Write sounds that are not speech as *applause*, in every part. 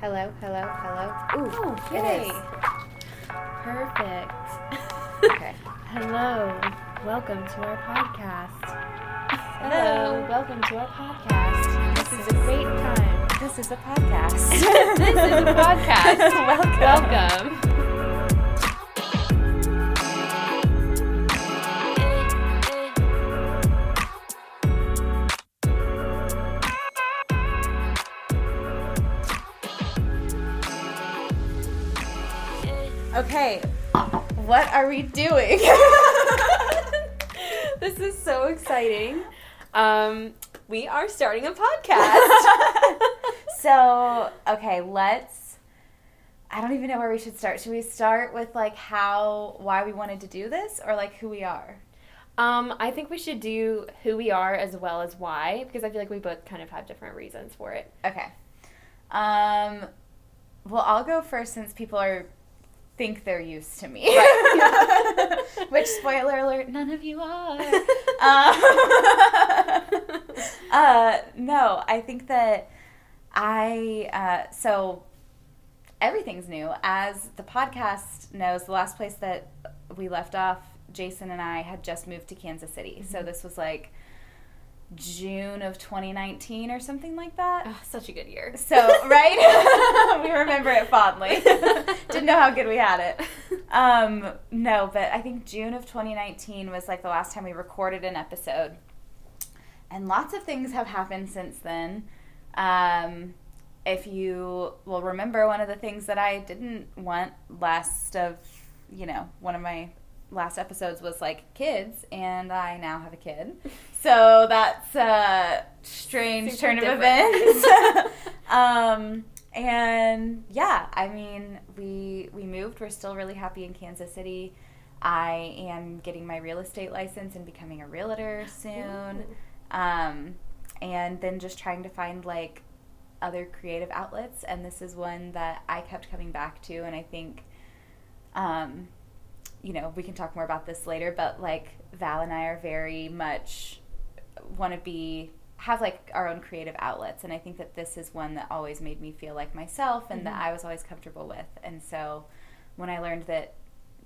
Hello, hello, hello. Ooh, Oh, it is. Perfect. Okay. *laughs* Hello. Welcome to our podcast. Hello. Welcome to our podcast. This is a great time. This is a podcast. *laughs* this is a *laughs* podcast. Welcome. Welcome. Okay, what are we doing? *laughs* This is so exciting. Um, we are starting a podcast. *laughs* so, okay, let's. I don't even know where we should start. Should we start with like how, why we wanted to do this, or like who we are? um, I think we should do who we are as well as why, because I feel like we both kind of have different reasons for it. Okay. Um. Well, I'll go first since people are think they're used to me. *laughs* Which spoiler alert, none of you are. um, *laughs* uh, no, I think that I uh, so everything's new. As the podcast knows, the last place that we left off, Jason and I had just moved to Kansas City. So this was like June of 2019 or something like that. Ah, such a good year. So, *laughs* right? *laughs* we remember it fondly. *laughs* Didn't know how good we had it. Um, no, but I think June of 2019 was like the last time we recorded an episode. And lots of things have happened since then. Um, if you will remember, one of the things that I didn't want last of, you know, one of my last episodes was like kids, and I now have a kid. *laughs* So that's a strange Super turn of events. *laughs* um, and yeah, I mean, we we moved. We're still really happy in Kansas City. I am getting my real estate license and becoming a realtor soon. Um, and then just trying to find like other creative outlets. And this is one that I kept coming back to. And I think, um, you know, we can talk more about this later, but like Val and I are very much want to be have like our own creative outlets and i think that this is one that always made me feel like myself and that Mhm. i was always comfortable with. And so when i learned that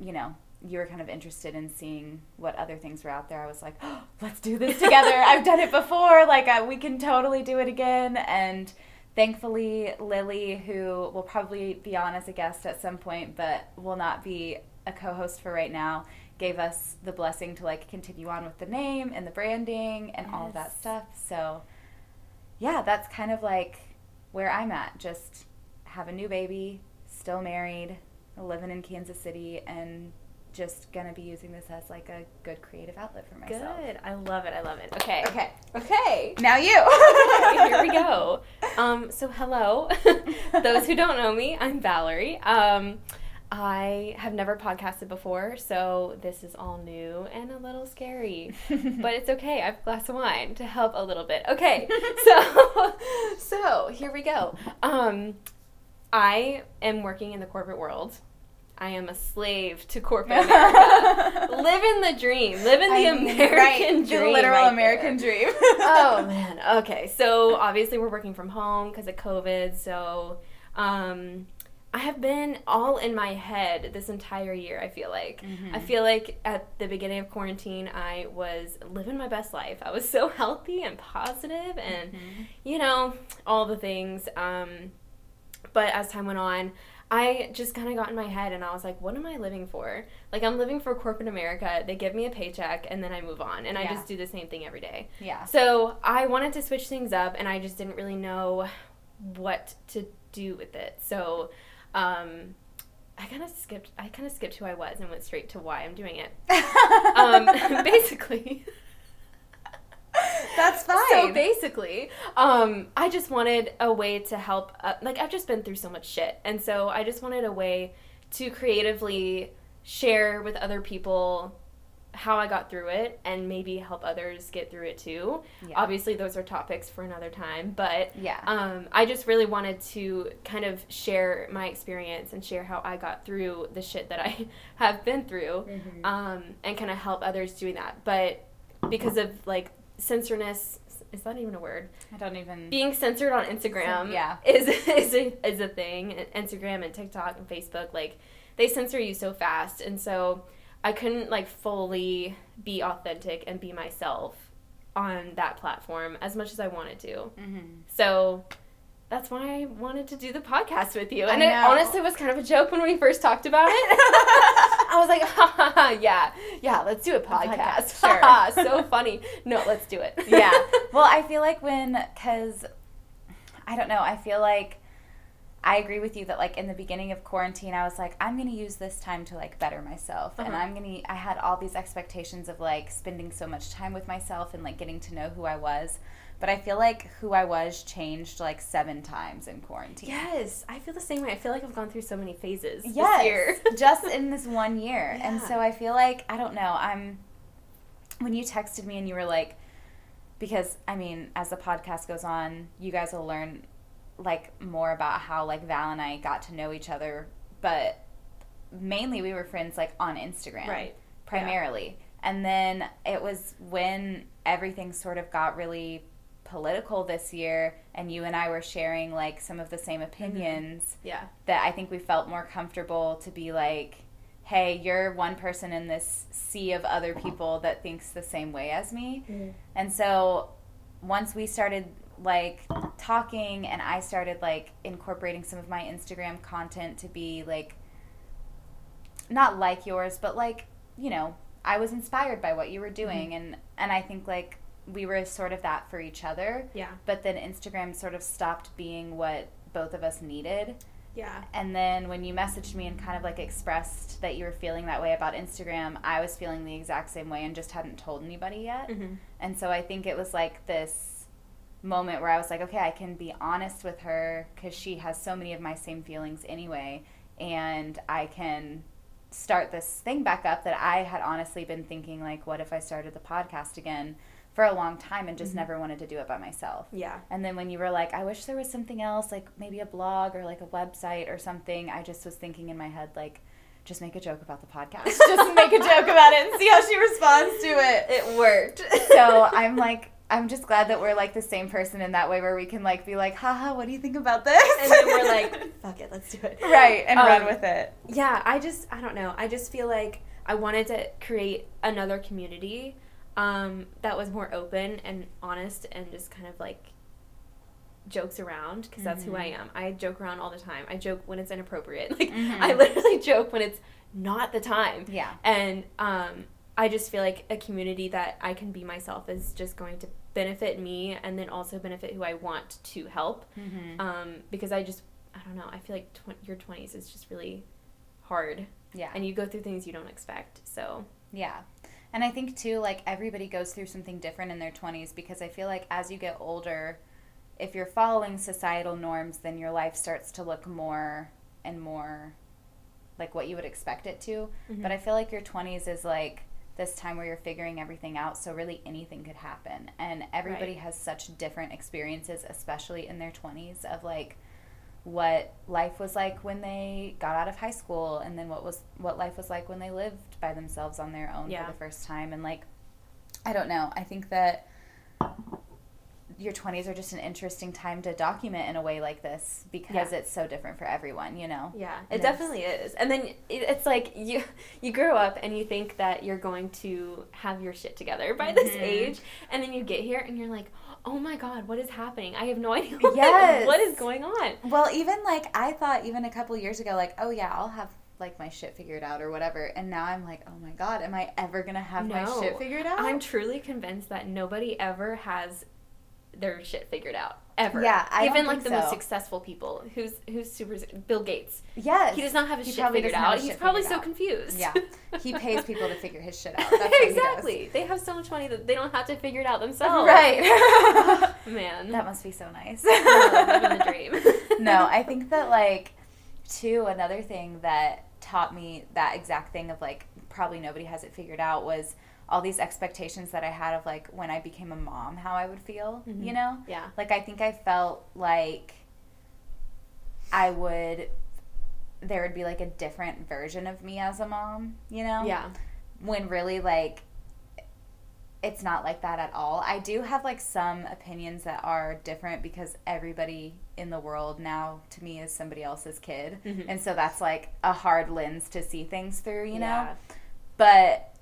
you know you were kind of interested in seeing what other things were out there i was like oh, *gasps* let's do this together. *laughs* I've done it before. Like uh, we can totally do it again. And thankfully lily who will probably be on as a guest at some point but will not be a co-host for right now gave us the blessing to like continue on with the name and the branding and all of that stuff so yeah that's kind of like where i'm at just have a new baby still married living in kansas city and just gonna be using this as like a good creative outlet for myself Good. I love it. I love it. Okay. okay Okay. now you *laughs* here we go. Um, so, hello. *laughs* Those who don't know me, I'm Valerie. Um, I have never podcasted before, so this is all new and a little scary. *laughs* But it's okay. I have a glass of wine to help a little bit. Okay, so *laughs* so here we go. Um, I am working in the corporate world. I am a slave to corporate America. *laughs* Living the dream. Living the I mean, American right, dream. the literal right american there dream oh man okay so obviously we're working from home because of covid so um i have been all in my head this entire year i feel like Mhm. i feel like at the beginning of quarantine i was living my best life i was so *laughs* healthy and positive and Mhm. you know all the things um but as time went on I just kind of got in my head and I was like, what am I living for? Like, I'm living for corporate America. They give me a paycheck and then I move on. And I just do the same thing every day. yeah So I wanted to switch things up, and I just didn't really know what to do with it. So um, I kind of skipped. I kind of skipped who I was and went straight to why I'm doing it. *laughs* Um, *laughs* basically, that's fine so basically, um, I just wanted a way to help. Uh, like I've just been through so much shit, and so I just wanted a way to creatively share with other people how I got through it and maybe help others get through it too. Yeah. Obviously, those are topics for another time, but yeah um, I just really wanted to kind of share my experience and share how I got through the shit that I *laughs* have been through Mhm. um, and kind of help others doing that. But because of like censorness is that even a word? I don't even. Being censored on Instagram Yeah. *laughs* is is a, is a thing. Instagram and TikTok and Facebook like they censor you so fast, and so I couldn't like fully be authentic and be myself on that platform as much as I wanted to. Mhm. So that's why I wanted to do the podcast with you. And it honestly was kind of a joke when we first talked about it. *laughs* I was like, *laughs* ha, ha, ha, yeah, yeah, let's do a podcast. podcast, *laughs* sure. So funny. No, let's do it. yeah. Well, I feel like when, because I don't know, I feel like I agree with you that like in the beginning of quarantine, I was like, I'm gonna use this time to like better myself, and Uh-huh. I'm gonna. I had all these expectations of like spending so much time with myself and like getting to know who I was, but I feel like who I was changed like seven times in quarantine. Yes, I feel the same way. I feel like I've gone through so many phases Yes, this year. *laughs* just in this one year. *laughs* And so I feel like I don't know. I'm when you texted me and you were like, because I mean, as the podcast goes on, you guys will learn like more about how like Val and I got to know each other, but mainly we were friends like on Instagram, Right. Primarily, and then it was when everything sort of got really political this year and you and I were sharing like some of the same mm-hmm. opinions Yeah. that I think we felt more comfortable to be like, hey, you're one person in this sea of other people that thinks the same way as me. Mm-hmm. And so once we started like talking and I started like incorporating some of my Instagram content to be like not like yours, but like, you know, I was inspired by what you were doing and and I think like we were sort of that for each other. Yeah. But then Instagram sort of stopped being what both of us needed. Yeah. And then when you messaged me and kind of like expressed that you were feeling that way about Instagram, I was feeling the exact same way and just hadn't told anybody yet. Mhm. And so I think it was like this moment where I was like, okay, I can be honest with her because she has so many of my same feelings anyway. And I can start this thing back up that I had honestly been thinking, like, what if I started the podcast again for a long time and just Mhm. never wanted to do it by myself? Yeah. And then when you were like, I wish there was something else, like maybe a blog or like a website or something, I just was thinking in my head, like, just make a joke about the podcast. *laughs* just make a joke about it and see how she responds to it. It worked. *laughs* So I'm like, I'm just glad that we're like the same person in that way where we can like be like, haha, what do you think about this? and then we're like, *laughs* fuck it, let's do it. right, and Um, run with it. Yeah, I just I don't know. I just feel like I wanted to create another community um, that was more open and honest and just kind of like jokes around because that's who I Mhm. am. I joke around all the time. I joke when it's inappropriate. *laughs* Like Mhm. I literally joke when it's not the time. Yeah. And um, I just feel like a community that I can be myself is just going to benefit me and then also benefit who I want to help. Mm-hmm. Um, because I just I don't know. I feel like tw- your twenties is just really hard yeah. and you go through things you don't expect. So Yeah. And I think too, like everybody goes through something different in their 20s because I feel like as you get older, if you're following societal norms, then your life starts to look more and more like what you would expect it to. Mhm. But I feel like your 20s is like this time where you're figuring everything out, so really anything could happen. And everybody Right. has such different experiences, especially in their 20s, of like what life was like when they got out of high school and then what was what life was like when they lived by themselves on their own Yeah. for the first time and like I don't know. I think that your 20s are just an interesting time to document in a way like this because Yeah. it's so different for everyone, you know. yeah, And it definitely is. And then it's like you you grow up and you think that you're going to have your shit together by this Mhm. age, and then you get here and you're like, oh my god, what is happening? I have no idea. *laughs* What, Yes. what is going on? Well, even like I thought even a couple years ago like, oh yeah, I'll have like my shit figured out or whatever. And now I'm like, oh my god, am I ever going to have my shit figured out? I'm truly convinced that nobody ever has their shit figured out ever. Yeah, I even like the most successful people. Who's who's super Bill Gates. yes. He does not have his He shit figured out. He's probably so out. confused. Yeah. He *laughs* pays people to figure his shit out. That's what he does. exactly. They have so much money that they don't have to figure it out themselves. Right. *laughs* *laughs* Man. that must be so nice. Living the dream. no, I think that like too another thing that taught me that exact thing of like probably nobody has it figured out was all these expectations that I had of like when I became a mom how I would feel, Mhm. you know? Yeah. Like I think I felt like I would there would be like a different version of me as a mom, you know? Yeah. When really like it's not like that at all. I do have like some opinions that are different because everybody in the world now to me is somebody else's kid. Mhm. And so that's like a hard lens to see things through, you know? Yeah. But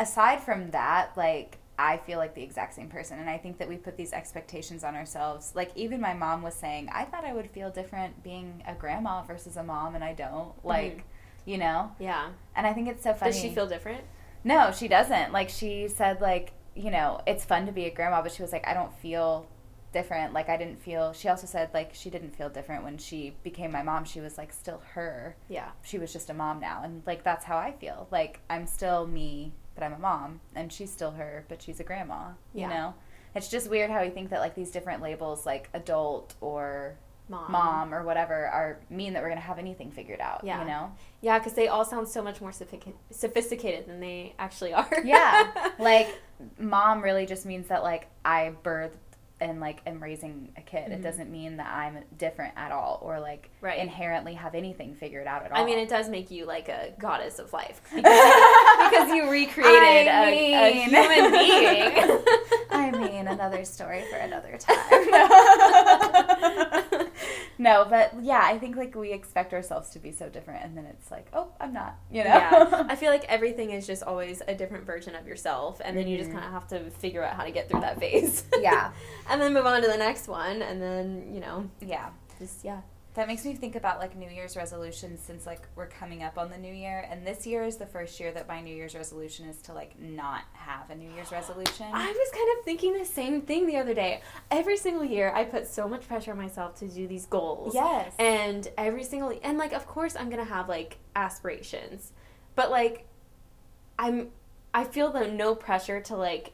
aside from that, like I feel like the exact same person and I think that we put these expectations on ourselves. Like even my mom was saying, I thought I would feel different being a grandma versus a mom and I don't. Mm-hmm. Like, you know? Yeah. And I think it's so funny. Does she feel different? No, she doesn't. Like she said like, you know, it's fun to be a grandma, but she was like I don't feel different. Like I didn't feel she also said like she didn't feel different when she became my mom. She was like still her. Yeah. She was just a mom now and like that's how I feel. Like I'm still me, but I'm a mom and she's still her, but she's a grandma, you Yeah. know? It's just weird how we think that like these different labels like adult or Mom. mom or whatever are mean that we're going to have anything figured out, Yeah. you know? Yeah, because they all sound so much more sophisticated than they actually are. Yeah. *laughs* like mom really just means that like I birthed and like am raising a kid. It Mhm. doesn't mean that I'm different at all or like Right. inherently have anything figured out at all. I mean, it does make you like a goddess of life because *laughs* you, because you recreated I a, a mean- human being. *laughs* *laughs* I mean, another story for another time. No, but yeah, I think like we expect ourselves to be so different, and then it's like, oh, I'm not. You know? yeah, *laughs* I feel like everything is just always a different version of yourself, and then you just Mhm. kind of have to figure out how to get through that *laughs* phase. Yeah. *laughs* and then move on to the next one, and then you know, yeah. just yeah. That makes me think about like New Year's resolutions since like we're coming up on the new year, and this year is the first year that my New Year's resolution is to like not have a New Year's resolution. I was kind of thinking the same thing the other day. Every single year, I put so much pressure on myself to do these goals. yes. And every single and like of course I'm gonna have like aspirations, but like I'm I feel the no pressure to like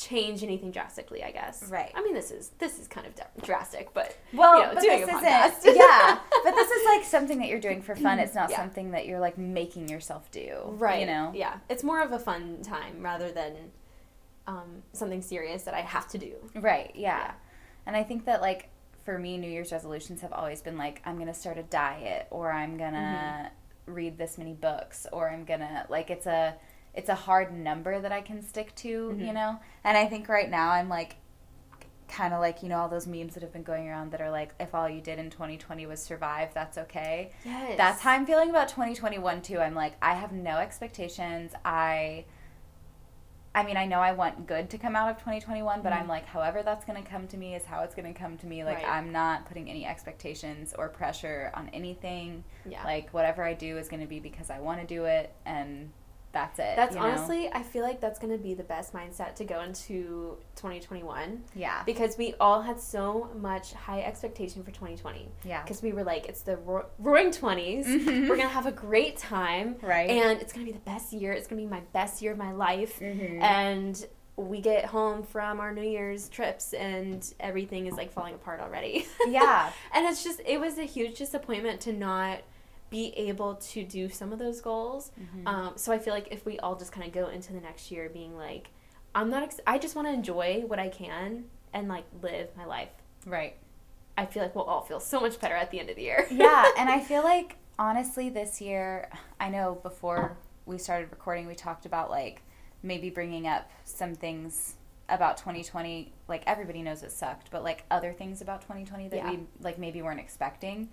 change anything drastically. I guess. Right. I mean this is this is kind of drastic, but well, you know, but doing this a isn't. *laughs* yeah, *laughs* but this is like something that you're doing for fun. It's not Yeah. something that you're like making yourself do. right. You know. Yeah. It's more of a fun time rather than um, something serious that I have to do. Right, yeah. Yeah. And I think that like for me New Year's resolutions have always been like I'm going to start a diet or I'm going to Mm-hmm. read this many books or I'm going to like it's a it's a hard number that I can stick to, you Mhm. know? And I think right now I'm like kind of like, you know, all those memes that have been going around that are like if all you did in 2020 was survive, that's okay. Yes. That's how I'm feeling about 2021 too. I'm like, I have no expectations. I I mean, I know I want good to come out of 2021, but Mhm. I'm like, however that's going to come to me is how it's going to come to me. Like, Right. I'm not putting any expectations or pressure on anything. Yeah. Like, whatever I do is going to be because I want to do it, and that's it. That's you know? honestly, I feel like that's going to be the best mindset to go into 2021 yeah, because we all had so much high expectation for 2020 yeah, because we were like, it's the ro- roaring 20s. Mhm. We're going to have a great time. right. And it's going to be the best year. It's going to be my best year of my life. Mhm. And we get home from our New Year's trips and everything is like falling apart already. yeah, *laughs* and it's just, it was a huge disappointment to not be able to do some of those goals. Mhm. Um, so I feel like if we all just kind of go into the next year being like, I'm not, ex- I just want to enjoy what I can and like live my life. right. I feel like we'll all feel so much better at the end of the year. yeah, *laughs* and I feel like honestly this year, I know before we started recording, we talked about like maybe bringing up some things about 2020. Like everybody knows it sucked, but like other things about 2020 that Yeah. we like maybe weren't expecting.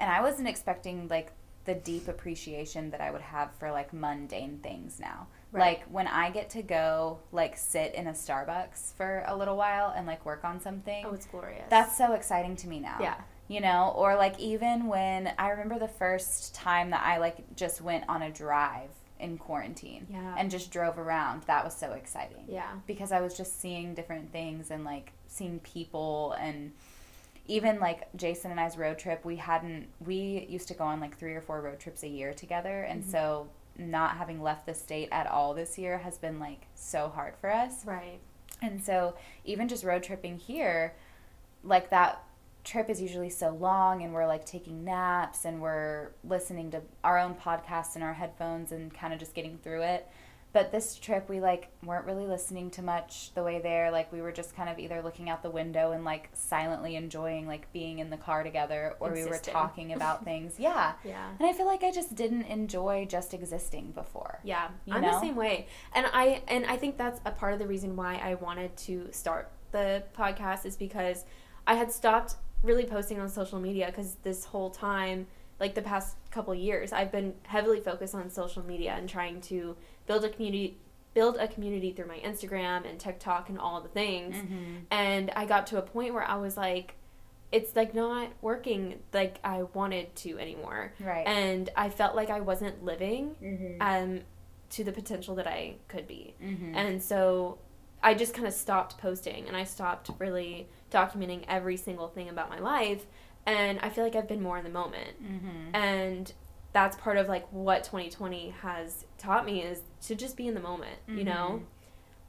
And I wasn't expecting like the deep appreciation that I would have for like mundane things now. Right. Like when I get to go like sit in a Starbucks for a little while and like work on something. oh, it's glorious. That's so exciting to me now yeah. you know or like even when i remember the first time that i like just went on a drive in quarantine Yeah. and just drove around that was so exciting Yeah. because i was just seeing different things and like seeing people and even like jason and i's road trip we hadn't we used to go on like three or four road trips a year together and Mhm. so not having left the state at all this year has been like so hard for us Right. and so even just road tripping here, like that trip is usually so long and we're like taking naps and we're listening to our own podcasts in our headphones and kind of just getting through it. But this trip, we like weren't really listening to much the way there. Like we were just kind of either looking out the window and like silently enjoying like being in the car together, or we were talking about *laughs* things. Yeah, Yeah. and I feel like I just didn't enjoy just existing before. Yeah, You I'm know? the same way, and I and I think that's a part of the reason why I wanted to start the podcast is because I had stopped really posting on social media because this whole time, like the past couple years, I've been heavily focused on social media and trying to build a community build a community through my Instagram and TikTok and all the things. Mm-hmm. And I got to a point where I was like it's like not working like I wanted to anymore. Right. And I felt like I wasn't living mm-hmm. um, to the potential that I could be. Mm-hmm. And so I just kind of stopped posting and I stopped really documenting every single thing about my life. And I feel like I've been more in the moment. mm-hmm. And that's part of like what 2020 has taught me is to just be in the moment, you know?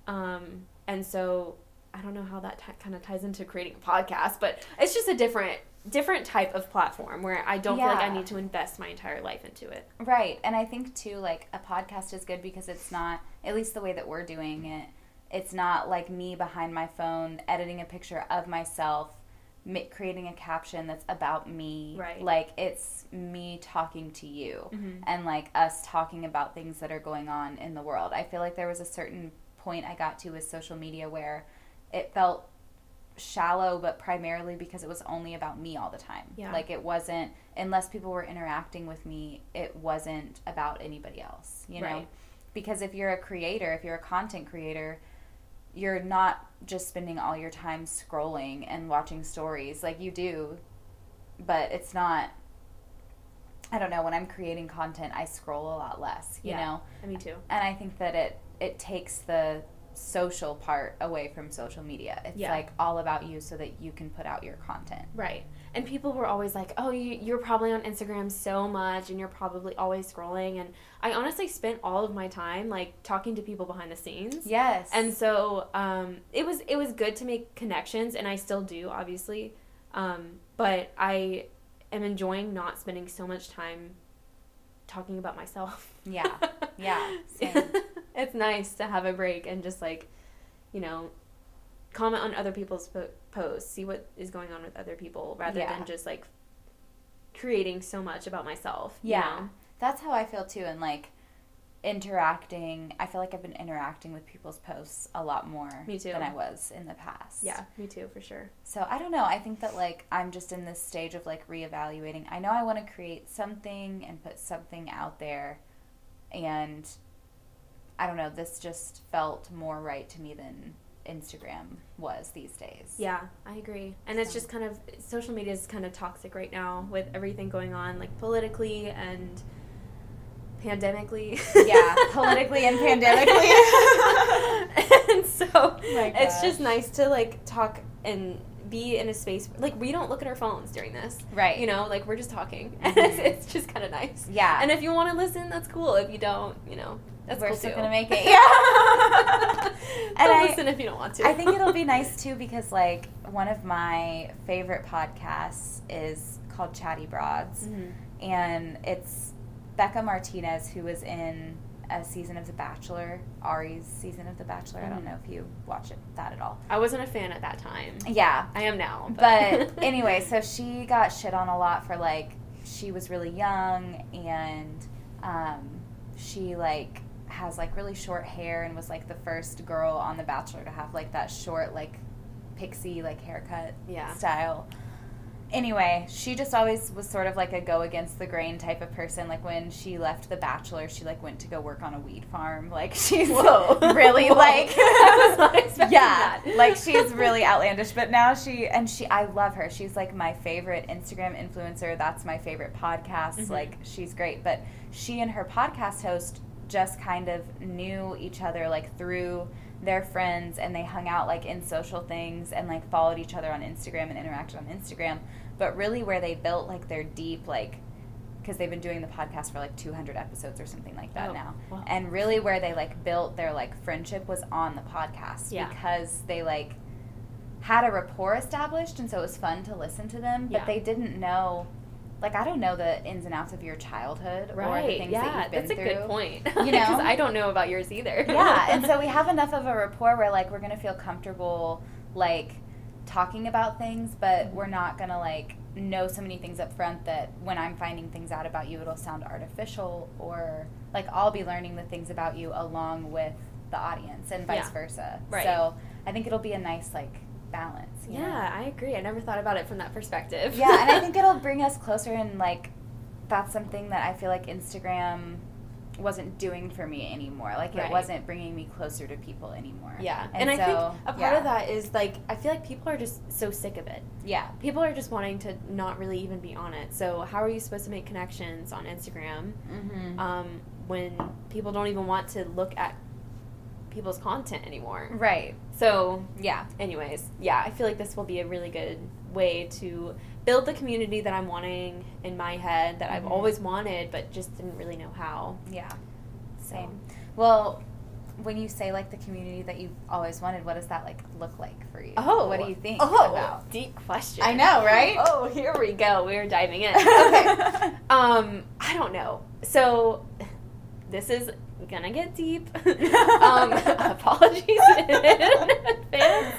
Um, and so I don't know how that t- kind of ties into creating a podcast, but it's just a different different type of platform where I don't feel like I need to invest my entire life into it. Right. And I think too like a podcast is good because it's not at least the way that we're doing it. It's not like me behind my phone editing a picture of myself, creating a caption that's about me. Right. Like it's me talking to you Mhm. and like us talking about things that are going on in the world. I feel like there was a certain point I got to with social media where it felt shallow but primarily because it was only about me all the time. Yeah. Like it wasn't unless people were interacting with me, it wasn't about anybody else, you know? Right. Because if you're a creator, if you're a content creator, you're not just spending all your time scrolling and watching stories like you do, but it's not I don't know, when I'm creating content, I scroll a lot less, you Yeah. know? Me too. And I think that it it takes the social part away from social media. It's Yeah. like all about you so that you can put out your content. Right. And people were always like, oh, you, you're probably on Instagram so much and you're probably always scrolling. And I honestly spent all of my time like talking to people behind the scenes. Yes. And so um, it was it was good to make connections, and I still do, obviously. Um, but I am enjoying not spending so much time talking about myself. Yeah. *laughs* Yeah. It's nice to have a break and just like, you know, comment on other people's po- posts, see what is going on with other people, rather Yeah. than just like creating so much about myself. you Yeah. know? That's how I feel too and like interacting I feel like I've been interacting with people's posts a lot more Me too. than I was in the past. Yeah, me too, for sure. So I don't know. I think that like I'm just in this stage of like reevaluating. I know I want to create something and put something out there, and I don't know. This just felt more right to me than Instagram was these days. Yeah, I agree. And it's just kind of social media is kind of toxic right now with everything going on, like politically and pandemically. Yeah, *laughs* politically and pandemically. *laughs* and so my it's just nice to like talk and be in a space like we don't look at our phones during this. Right. You know, like we're just talking. And *laughs* Mhm. it's, it's just kind of nice. Yeah. And if you want to listen, that's cool. If you don't, you know, that's We're cool still too. gonna make it. Yeah. I- listen if you don't want to. I think it'll be *laughs* nice too because like one of my favorite podcasts is called Chatty Broads. Mhm. and it's Bekah Martinez who was in a season of The Bachelor, Arie's season of The Bachelor. I don't Mhm. know if you watch it that at all. I wasn't a fan at that time. Yeah, I am now. but *laughs* anyway, so she got shit on a lot for like she was really young and um, she like has like really short hair and was like the first girl on The Bachelor to have like that short like pixie like haircut Yeah. style. Anyway, she just always was sort of like a go against the grain type of person. Like when she left The Bachelor, she like went to go work on a weed farm. *laughs* Like she's Whoa. *laughs* really Whoa. like *laughs* I was not expecting yeah, that. like she's really outlandish. But now she and she, I love her. She's like my favorite Instagram influencer. That's my favorite podcast. Mhm. Like she's great. But she and her podcast host just kind of knew each other like through their friends and they hung out like in social things and like followed each other on Instagram and interacted on Instagram. But really where they built like their deep like because they've been doing the podcast for like 200 episodes or something like that Oh, now. wow. And really where they like built their like friendship was on the podcast Yeah. because they like had a rapport established and so it was fun to listen to them, but Yeah. they didn't know like I don't know the ins and outs of your childhood or the things Yeah, that you've been that's a through. good point. *laughs* You know? because I don't know about yours either. *laughs* yeah, and so we *laughs* have enough of a rapport where like we're gonna feel comfortable like talking about things, but we're mm-hmm. not gonna like know so many things up front that when I'm finding things out about you, it'll sound artificial or like I'll be learning the things about you along with the audience and vice Yeah. versa. Right. So I think it'll be a nice like balance. you know? Yeah, I agree. I never thought about it from that perspective. yeah, and I think it'll *laughs* bring us closer and like that's something that I feel like Instagram wasn't doing for me anymore. Like Right. it wasn't bringing me closer to people anymore. Yeah, And, and, I think a part yeah. of that is like I feel like people are just so sick of it. Yeah. People are just wanting to not really even be on it. So how are you supposed to make connections on Instagram Mm-hmm. um, when people don't even want to look at people's content anymore? right. So, Yeah. anyways, yeah, I feel like this will be a really good way to build the community that I'm wanting in my head that I've Mhm. always wanted, but just didn't really know how. Yeah. So- Same. Well, when you say like the community that you've always wanted, what does that like look like for you? Oh, what do you think oh, about? Deep question. I know, right? Oh, here we go. We're diving in. *laughs* Okay. um, I don't know. So, this is gonna get deep. *laughs* um, apologies in advance.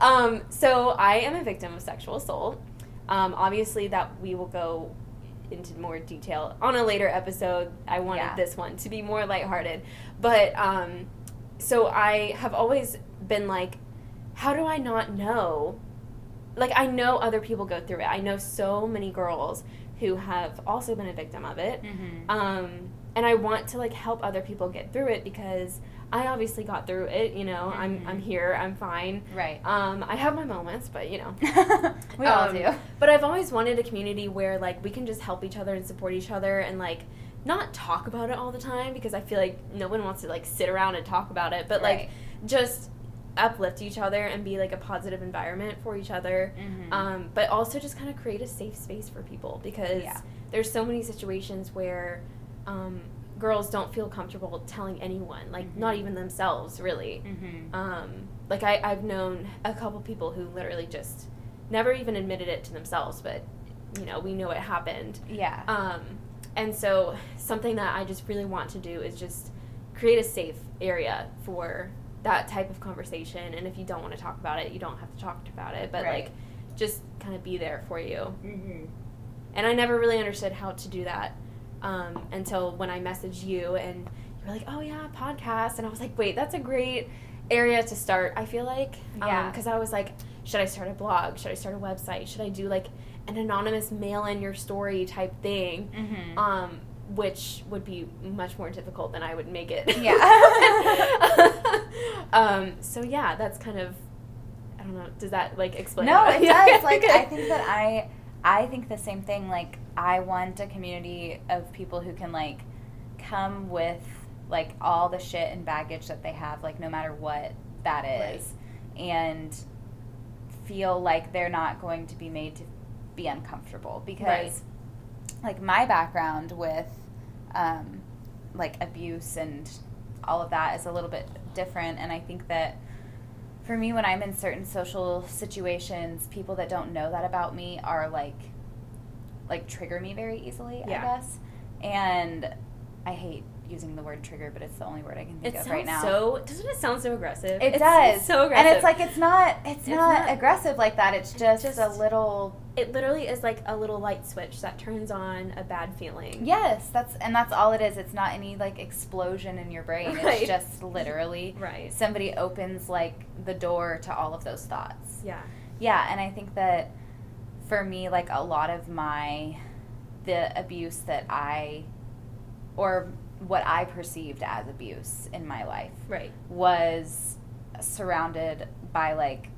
Um, so I am a victim of sexual assault. Um, obviously, that we will go into more detail on a later episode. I wanted Yeah. this one to be more lighthearted, but um, so I have always been like, how do I not know? Like I know other people go through it. I know so many girls who have also been a victim of it. mm-hmm. Um, and I want to like help other people get through it because I obviously got through it. You know, I'm Mhm. I'm here. I'm fine. right. Um, I have my moments, but you know. *laughs* we all Um, do. But I've always wanted a community where like we can just help each other and support each other and like not talk about it all the time because I feel like no one wants to like sit around and talk about it, but like Right. just uplift each other and be like a positive environment for each other. Mhm. Um, but also just kind of create a safe space for people because Yeah. there's so many situations where um, girls don't feel comfortable telling anyone, like Mhm. not even themselves, really. Mhm. Um, like I, I've known a couple people who literally just never even admitted it to themselves, but you know we know it happened. yeah. Um, and so something that I just really want to do is just create a safe area for that type of conversation. And if you don't want to talk about it, you don't have to talk about it, but Right. like just kind of be there for you. mm-hmm. And I never really understood how to do that um, until when I messaged you and you were like, "Oh yeah, podcast," and I was like, "Wait, that's a great area to start." I feel like, Yeah. because I was like, "Should I start a blog? Should I start a website? Should I do like an anonymous mail in your story type thing?" Mm-hmm. Um, which would be much more difficult than I would make it. Yeah. *laughs* um, so yeah, that's kind of. I don't know. Does that like explain? No, it? it does. *laughs* Like I think that I I think the same thing. Like I want a community of people who can like come with like all the shit and baggage that they have, like no matter what that is, and feel like they're not going to be made to be uncomfortable because Right. like my background with um, like abuse and all of that is a little bit different and i think that for me when i'm in certain social situations people that don't know that about me are like like trigger me very easily Yeah. i guess and i hate using the word trigger but it's the only word i can think It of right now so. Doesn't it sound so aggressive? it It's- does it's so aggressive, and it's like it's not it's, It's not, not. aggressive like that it's just, just- a little it literally is like a little light switch that turns on a bad feeling. Yes, that's and that's all it is. It's not any like explosion in your brain. Right. It's just literally *laughs* Right. somebody opens like the door to all of those thoughts. Yeah. Yeah, and I think that for me like a lot of my the abuse that I or what I perceived as abuse in my life Right. was surrounded by like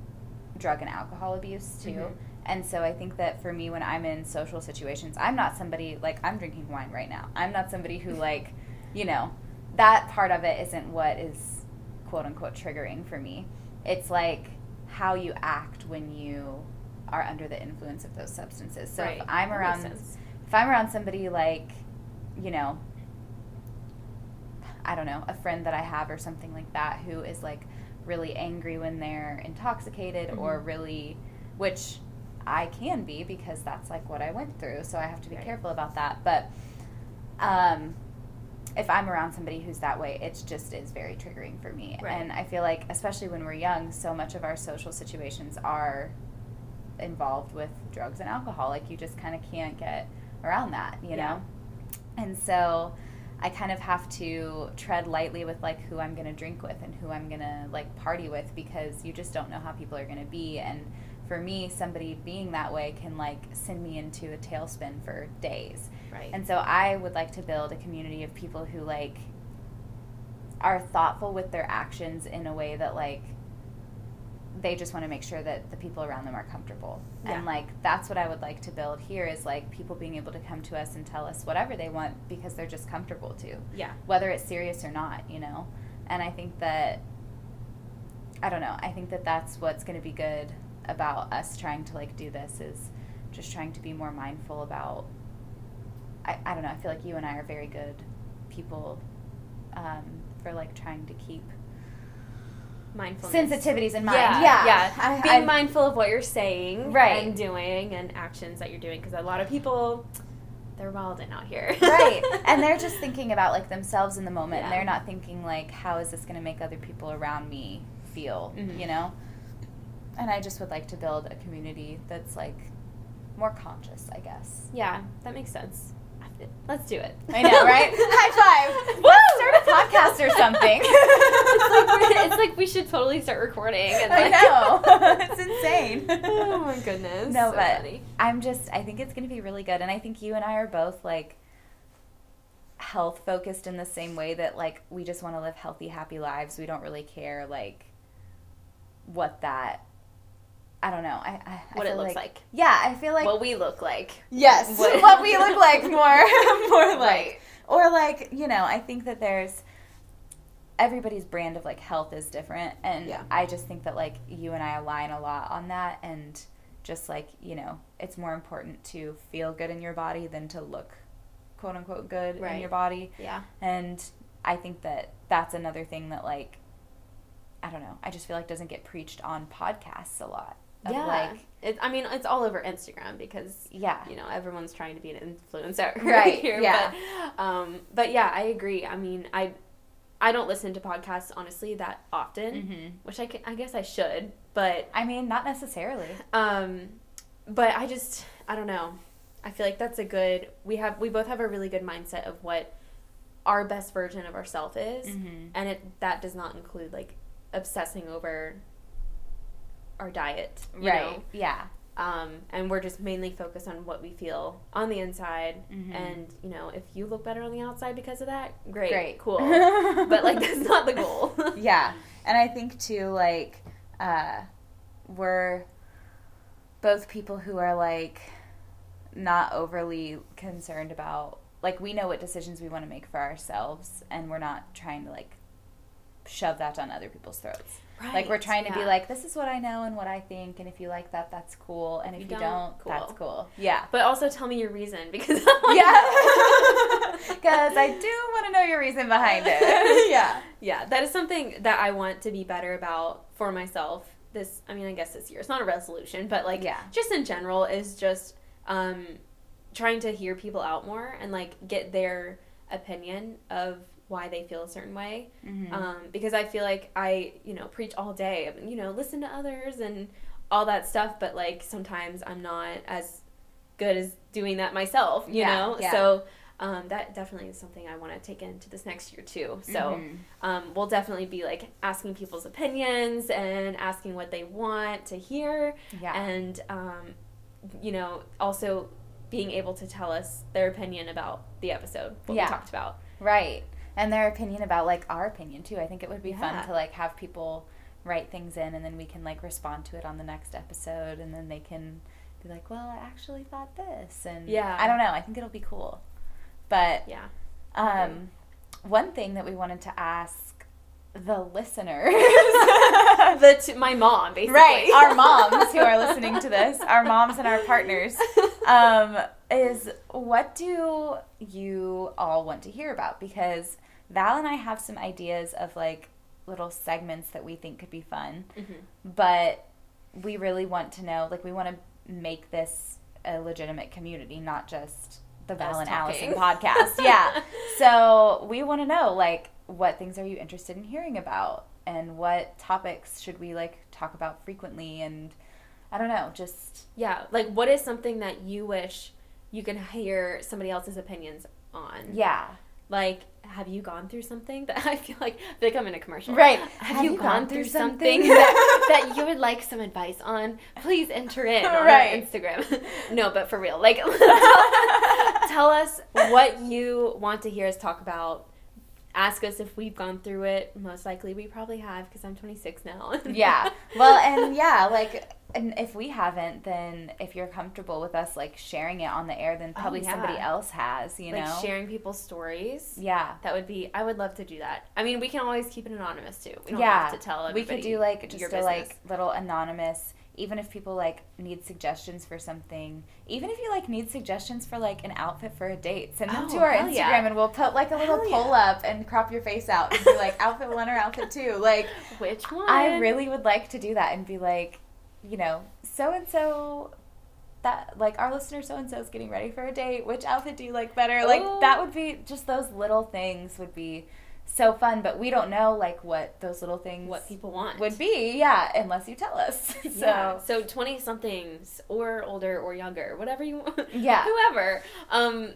drug and alcohol abuse too. Mhm. And so I think that for me when I'm in social situations, I'm not somebody like I'm drinking wine right now. I'm not somebody who like, you know, that part of it isn't what is quote unquote triggering for me. It's like how you act when you are under the influence of those substances. So right. if I'm around if I'm around somebody like, you know, I don't know, a friend that I have or something like that who is like really angry when they're intoxicated or Mhm. really, which I can be because that's like what I went through. So I have to be Right. careful about that. But um, if I'm around somebody who's that way, it just is very triggering for me. Right. And I feel like, especially when we're young, so much of our social situations are involved with drugs and alcohol. Like you just kind of can't get around that, you Yeah. know? And so I kind of have to tread lightly with like who I'm going to drink with and who I'm going to like party with because you just don't know how people are going to be and for me somebody being that way can like send me into a tailspin for days. Right. And so I would like to build a community of people who like are thoughtful with their actions in a way that like they just want to make sure that the people around them are comfortable. Yeah. And like that's what I would like to build here is like people being able to come to us and tell us whatever they want because they're just comfortable to, yeah. whether it's serious or not, you know. And I think that I don't know. I think that that's what's going to be good about us trying to like do this is just trying to be more mindful about I, I don't know. I feel like you and I are very good people um, for like trying to keep Mindfulness. sensitivities in mind. Yeah, Yeah, yeah. I- Being I- mindful of what you're saying, Right. and doing, and actions that you're doing, because a lot of people, they're wilding out here, right. *laughs* And they're just thinking about like themselves in the moment, and they're not thinking like, how is this going to make other people around me feel? Mhm. You know. And I just would like to build a community that's like more conscious, I guess. yeah, that makes sense. Let's do it. I know, right? *laughs* High five! Let's start a podcast or something. *laughs* it's, like *laughs* it's like we should totally start recording. And I know. it's insane. oh my goodness. No, so but funny. I'm just, I think it's going to be really good. And I think you and I are both like health focused in the same way that like we just want to live healthy, happy lives. We don't really care like what that, I don't know. I, I I What it looks like. Yeah, I feel like. what we look like. yes, what- *laughs* what, we look like more, *laughs* *laughs* more like. Right. Or like, you know, I think that there's everybody's brand of like health is different and Yeah. I just think that like you and I align a lot on that and just like, you know, it's more important to feel good in your body than to look quote unquote good in your body. Yeah. And I think that that's another thing that like I don't know, I just feel like doesn't get preached on podcasts a lot. Yeah. like it, I mean, it's all over Instagram because yeah. you know everyone's trying to be an influencer *laughs* Right, here. yeah. But, um, but yeah, I agree. I mean, I I don't listen to podcasts honestly that often, Mhm. which I, ca- I guess I should, but I mean, not necessarily. um, but I just I don't know. I feel like that's a good. We have we both have a really good mindset of what our best version of ourselves is, Mhm. and it that does not include like obsessing over our diet, you right. know? Yeah. um, and we're just mainly focused on what we feel on the inside Mhm. and you know if you look better on the outside because of that great, Great. cool *laughs* but like that's not the goal *laughs* yeah and i think too like uh we're both people who are like not overly concerned about like we know what decisions we want to make for ourselves and we're not trying to like shove that down other people's throats like we're trying to be like this is what i know and what i think and if you like that that's cool and if, you, don't, that's cool. cool. Yeah. But also tell me your reason because *laughs* yeah. *laughs* Because i do want to know your reason behind it. *laughs* Yeah. Yeah. That is something that i want to be better about for myself this i mean i guess this year. It's not a resolution but like Yeah. just in general is just um trying to hear people out more and like get their opinion of why they feel a certain way Mhm. um, because I feel like I, you know, preach all day, you know, listen to others and all that stuff, but like sometimes I'm not as good as doing that myself, you Yeah, know? yeah. So um, that definitely is something I want to take into this next year too. So Mhm. um, we'll definitely be like asking people's opinions and asking what they want to hear yeah and, um, you know, also being able to tell us their opinion about the episode, what Yeah. we talked about. Right. And their opinion about like our opinion too. I think it would be Yeah. fun to like have people write things in and then we can like respond to it on the next episode and then they can be like, "Well, I actually thought this." And Yeah. I don't know. I think it'll be cool. But Yeah. um one thing that we wanted to ask the listeners *laughs* the t- my mom basically right our moms who are *laughs* listening to this our moms and our partners um, is what do you all want to hear about because val and i have some ideas of like little segments that we think could be fun Mhm. but we really want to know like we want to make this a legitimate community, not just the Val and talking. Allison podcast. Yeah. *laughs* So we want to know like what things are you interested in hearing about and what topics should we like talk about frequently and I don't know, just Yeah, like what is something that you wish you could hear somebody else's opinions on? yeah. Like, have you gone through something that *laughs* I feel like like I'm in a commercial? Right. Have, you, gone, through something, that, *laughs* that you would like some advice on? Please enter in on Right. Instagram. *laughs* no, but for real, like, tell us what you want to hear us talk about. Ask us if we've gone through it. Most likely, we probably have because I'm 26 now. yeah. Well, and yeah, like, and if we haven't, then if you're comfortable with us like sharing it on the air, then Oh, probably yeah. somebody else has, you like know? sharing people's stories. Yeah. That would be. I would love to do that. I mean, we can always keep it anonymous too. We don't yeah. have to tell it. we could do like just a like little anonymous. Even if people like need suggestions for something, even if you like need suggestions for like an outfit for a date, send them Oh, to our Instagram yeah. and we'll put like a little Hell poll yeah. up and crop your face out and be like outfit one or outfit two. Like *laughs* Which one? I really would like to do that and be like, you know, so and so that like our listener so and so is getting ready for a date. Which outfit do you like better? Like that would be just those little things would be so fun, but we don't know like what those little things what people want would be, yeah, unless you tell us. so *laughs* Yeah. So twenty somethings or older or younger, whatever you want. *laughs* Yeah. Whoever. Um,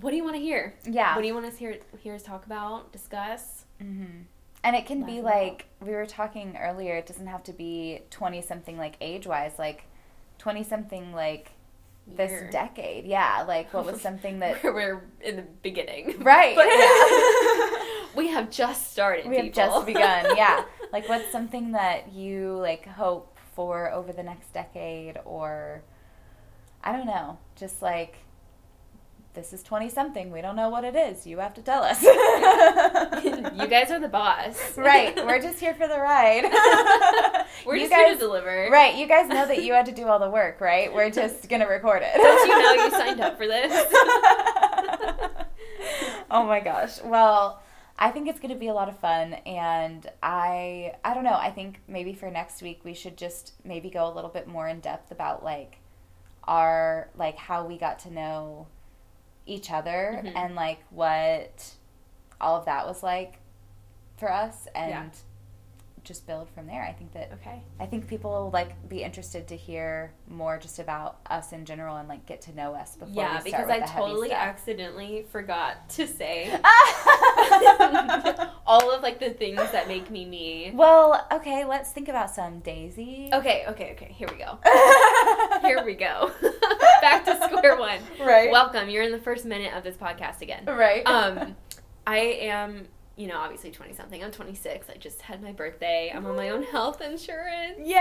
what do you want to hear? yeah. What do you want us hear hear us talk about, discuss? hmm And it can be like we were talking earlier. It doesn't have to be twenty something like age wise, like twenty something like this Year. decade. Yeah, like what was something *laughs* that We're- in the beginning, Right, But yeah. *laughs* *laughs* we have just started. we have just begun. Yeah, like what's something that you like hope for over the next decade, or I don't know, just like this is twenty something. We don't know what it is. You have to tell us. *laughs* you guys are the boss, *laughs* right? We're just here for the ride. *laughs* We're You just guys, here to deliver. Right, you guys know that you had to do all the work, right? We're just gonna record it. Don't you know you signed up for this? oh my gosh. Well, I think it's going to be a lot of fun and I I don't know, I think maybe for next week we should just maybe go a little bit more in depth about like our like how we got to know each other Mhm. and like what all of that was like for us and Yeah. just build from there. I think that Okay. I think people will like be interested to hear more just about us in general and like get to know us before Yeah, we because start with I totally accidentally forgot to say *laughs* all of like the things that make me me. well, okay, let's think about some Daisy. Okay, okay, okay. Here we go. *laughs* Here we go. *laughs* Back to square *laughs* one. Right. Welcome. You're in the first minute of this podcast again. right. Um, *laughs* I am, you know, obviously 20 something. I'm 26. I just had my birthday. I'm on my own health insurance. Yay! *laughs*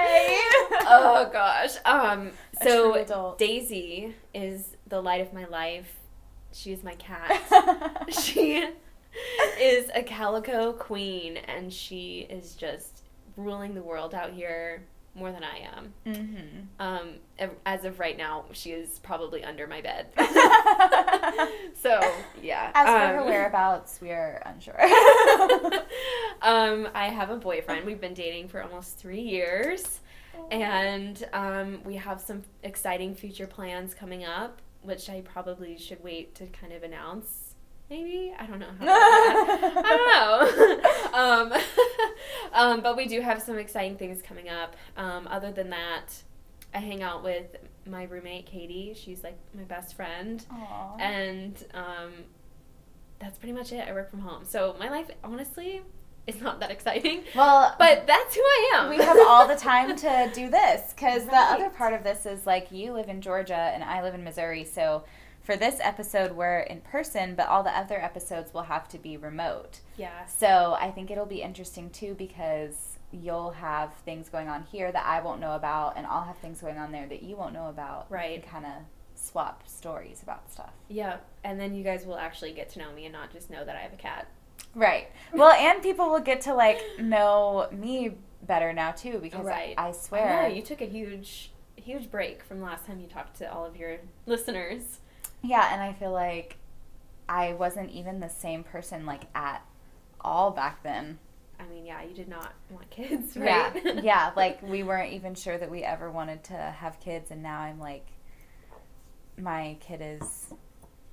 oh gosh. Um, so. Daisy is the light of my life. She is my cat. she is a calico queen and she is just ruling the world out here more than I am. mm-hmm. Um, as of right now, she is probably under my bed. *laughs* *laughs* so yeah. As for her um, whereabouts, we are unsure. *laughs* um, I have a boyfriend. We've been dating for almost three years, and um, we have some exciting future plans coming up, which I probably should wait to kind of announce. Maybe I don't know. How I don't know. *laughs* um, *laughs* um, but we do have some exciting things coming up. Um, other than that, I hang out with my roommate Katie. She's like my best friend Aw. and um, that's pretty much it. I work from home, so my life honestly is not that exciting. *laughs* well, But that's who I am. we have all the time to do this because the other part of this is like you live in Georgia and I live in Missouri, so for this episode we're in person, but all the other episodes will have to be remote. yeah. So I think it'll be interesting too because you'll have things going on here that I won't know about, and I'll have things going on there that you won't know about. Right. And kind of swap stories about stuff. Yeah, and then you guys will actually get to know me and not just know that I have a cat. Right. Well, and people will get to like know me better now too because Right. I swear. I know, you took a huge, huge break from last time you talked to all of your listeners. Yeah, and I feel like I wasn't even the same person like at all back then. I mean, yeah, you did not want kids, right? Yeah, yeah. *laughs* Like we weren't even sure that we ever wanted to have kids, and now I'm like, my kid is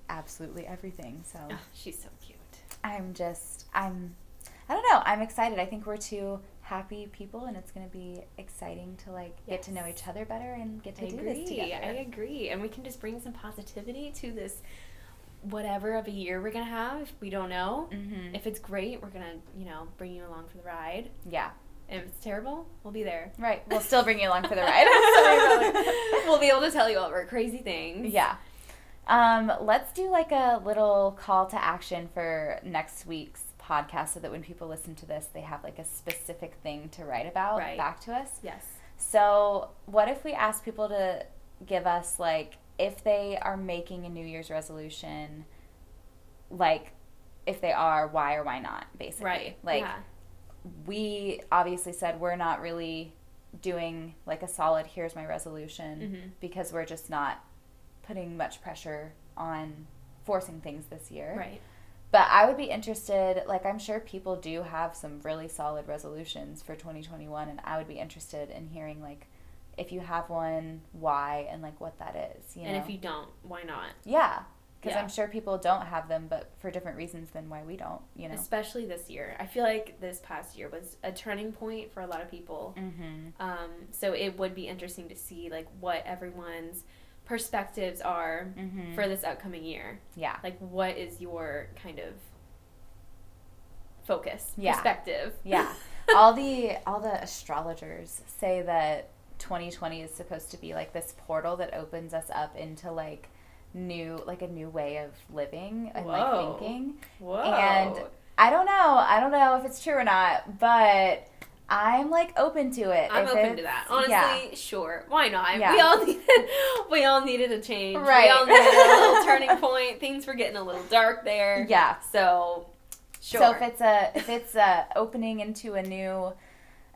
absolutely everything. So Oh, she's so cute. I'm just, I'm, I don't know. I'm excited. I think we're two happy people, and it's gonna be exciting to like get to know each other better and get to I do agree. this together. I agree. And we can just bring some positivity to this whatever of a year we're going to have. We don't know. Mm-hmm. If it's great, we're going to, you know, bring you along for the ride. yeah. If it's terrible, we'll be there. Right. We'll still bring you along for the ride. *laughs* *laughs* *laughs* we'll be able to tell you all of our crazy things. Yeah. Um, let's do like a little call to action for next week's podcast so that when people listen to this, they have like a specific thing to write about Right. back to us. Yes. So, what if we ask people to give us like if they are making a New Year's resolution, like if they are, why or why not, basically. Right. Like yeah. we obviously said we're not really doing like a solid here's my resolution Mhm. because we're just not putting much pressure on forcing things this year. Right. But I would be interested, like, I'm sure people do have some really solid resolutions for 2021, and I would be interested in hearing, like, if you have one, why, and, like, what that is. You and know? if you don't, why not? Yeah. Because Yeah. I'm sure people don't have them, but for different reasons than why we don't, you know? Especially this year. I feel like this past year was a turning point for a lot of people. Mm-hmm. Um, so it would be interesting to see like what everyone's perspectives are Mm-hmm. for this upcoming year. yeah. Like what is your kind of focus, Yeah. perspective? Yeah. *laughs* all the all the astrologers say that 2020 is supposed to be like this portal that opens us up into like new like a new way of living and Whoa. like thinking. Whoa. And I don't know. I don't know if it's true or not, but I'm like open to it. I'm open to that. Honestly, yeah. sure. Why not? Yeah. We all *laughs* needed we all needed a change. Right. We all needed a little *laughs* turning point. Things were getting a little dark there. Yeah. So sure. So if it's a if it's a opening into a new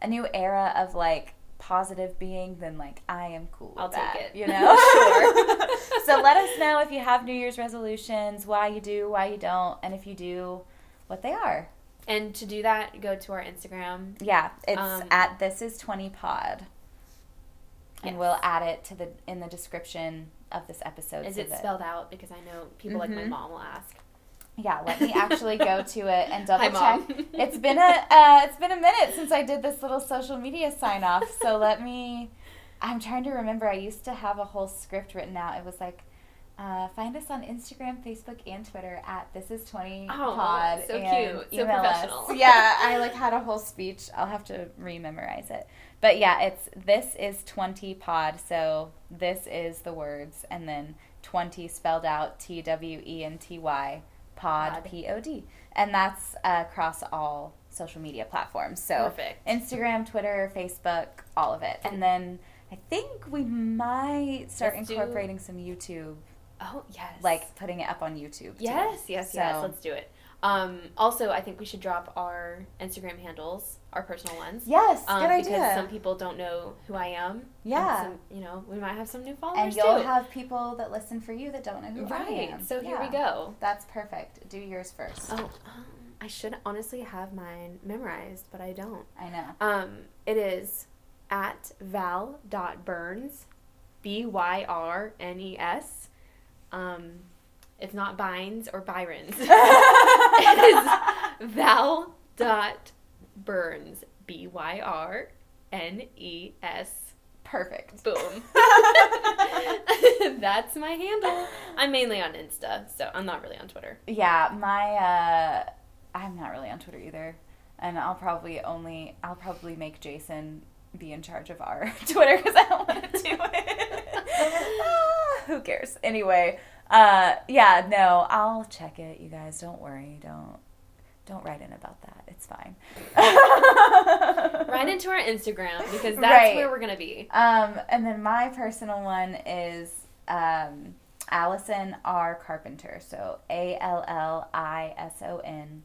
a new era of like positive being, then like I am cool with I'll take that, it. You know, *laughs* Sure. so let us know if you have New Year's resolutions, why you do, why you don't, and if you do, what they are. And to do that, go to our Instagram. Yeah, it's Um, at this is twenty pod, and Yes. we'll add it to the in the description of this episode. Is so it that- spelled out? Because I know people like my Mhm. mom will ask. Yeah, let me actually go *laughs* to it and double Hi, check. It's been a *laughs* uh, it's been a minute since I did this little social media sign off. So let me. I'm trying to remember. I used to have a whole script written out. It was like, uh, find us on Instagram, Facebook, and Twitter at this is Twenty pod. so and cute. So email us. professional. *laughs* Yeah, I like had a whole speech. I'll have to rememorize it. But yeah, it's this is twenty pod. So this is the words, and then twenty spelled out T W E N T Y pod. P O D, and that's uh, across all social media platforms. So Perfect. Instagram, Twitter, Facebook, all of it, and then I think we might start Let's do- incorporating some YouTube, Oh yes. like putting it up on YouTube. too. yes, yes, yes. Let's do it. Um, also, I think we should drop our Instagram handles, our personal ones. Yes, Um, good because some people don't know who I am. Yeah. some, you know, we might have some new followers and you'll too. have people that listen for you that don't know who I am. right. So here we go. That's perfect. Do yours first. Oh, um, I should honestly have mine memorized, but I don't. I know. Um, it is at val.byrnes, B Y R N E S. Um, it's not Bynes or Byron's. *laughs* it is val.byrnes, B Y R N E S. Perfect. Boom. *laughs* *laughs* That's my handle. I'm mainly on Insta, so I'm not really on Twitter. Yeah, my uh I'm not really on Twitter either. And I'll probably only I'll probably make Jason be in charge of our Twitter cuz I don't want to do it. *laughs* Who cares? Anyway, uh yeah, no, I'll check it, you guys. Don't worry. Don't don't write in about that. It's fine. write into our Instagram because *laughs* that's Right. where we're gonna be. Um, and then my personal one is um, Allison R. Carpenter. So A L L I S O N,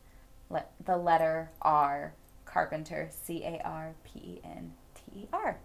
le- the letter R, Carpenter, C A R P E N T E R.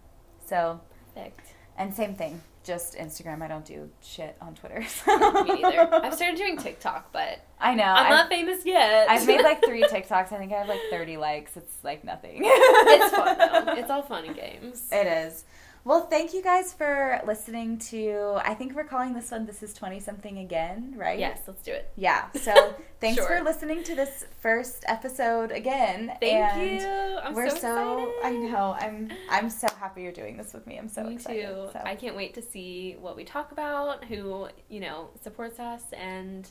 So Perfect. And same thing, just Instagram. I don't do shit on Twitter. *laughs* Me neither. I've started doing TikTok, but I know. I'm I've, not famous yet. I've made like three *laughs* TikToks. I think I have like 30 likes. It's like nothing. it's fun though. *laughs* It's all fun and games. It is. Well, thank you guys for listening to. I think we're calling this one "This Is Twenty Something Again," right? Yes, let's do it. Yeah. So *laughs* thanks Sure. for listening to this first episode again. Thank and you. I'm we're so, excited. I know. I'm. I'm so happy you're doing this with me. I'm so Me excited. too. So. I can't wait to see what we talk about, who you know supports us, and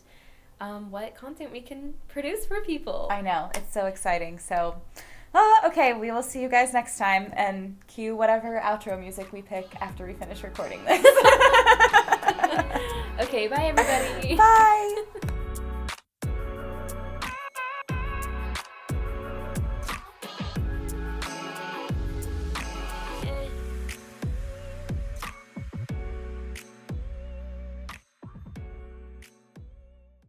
um, what content we can produce for people. I know. It's so exciting. So. Uh, okay, we will see you guys next time and cue whatever outro music we pick after we finish recording this. *laughs* okay, bye everybody. Bye. *laughs*